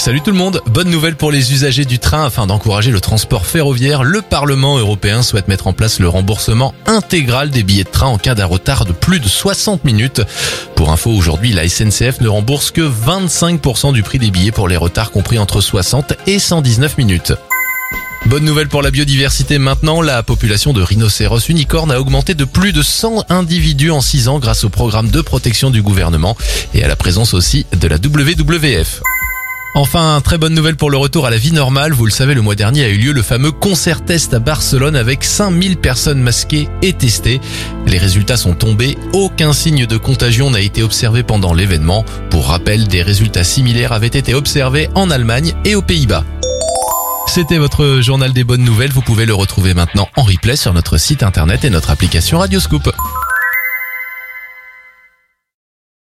Salut tout le monde, bonne nouvelle pour les usagers du train afin d'encourager le transport ferroviaire. Le Parlement européen souhaite mettre en place le remboursement intégral des billets de train en cas d'un retard de plus de 60 minutes. Pour info, aujourd'hui, la SNCF ne rembourse que 25% du prix des billets pour les retards compris entre 60 et 119 minutes. Bonne nouvelle pour la biodiversité maintenant, la population de rhinocéros unicornes a augmenté de plus de 100 individus en 6 ans grâce au programme de protection du gouvernement et à la présence aussi de la WWF. Enfin, très bonne nouvelle pour le retour à la vie normale. Vous le savez, le mois dernier a eu lieu le fameux concert test à Barcelone avec 5000 personnes masquées et testées. Les résultats sont tombés. Aucun signe de contagion n'a été observé pendant l'événement. Pour rappel, des résultats similaires avaient été observés en Allemagne et aux Pays-Bas. C'était votre journal des bonnes nouvelles. Vous pouvez le retrouver maintenant en replay sur notre site internet et notre application Radioscoop.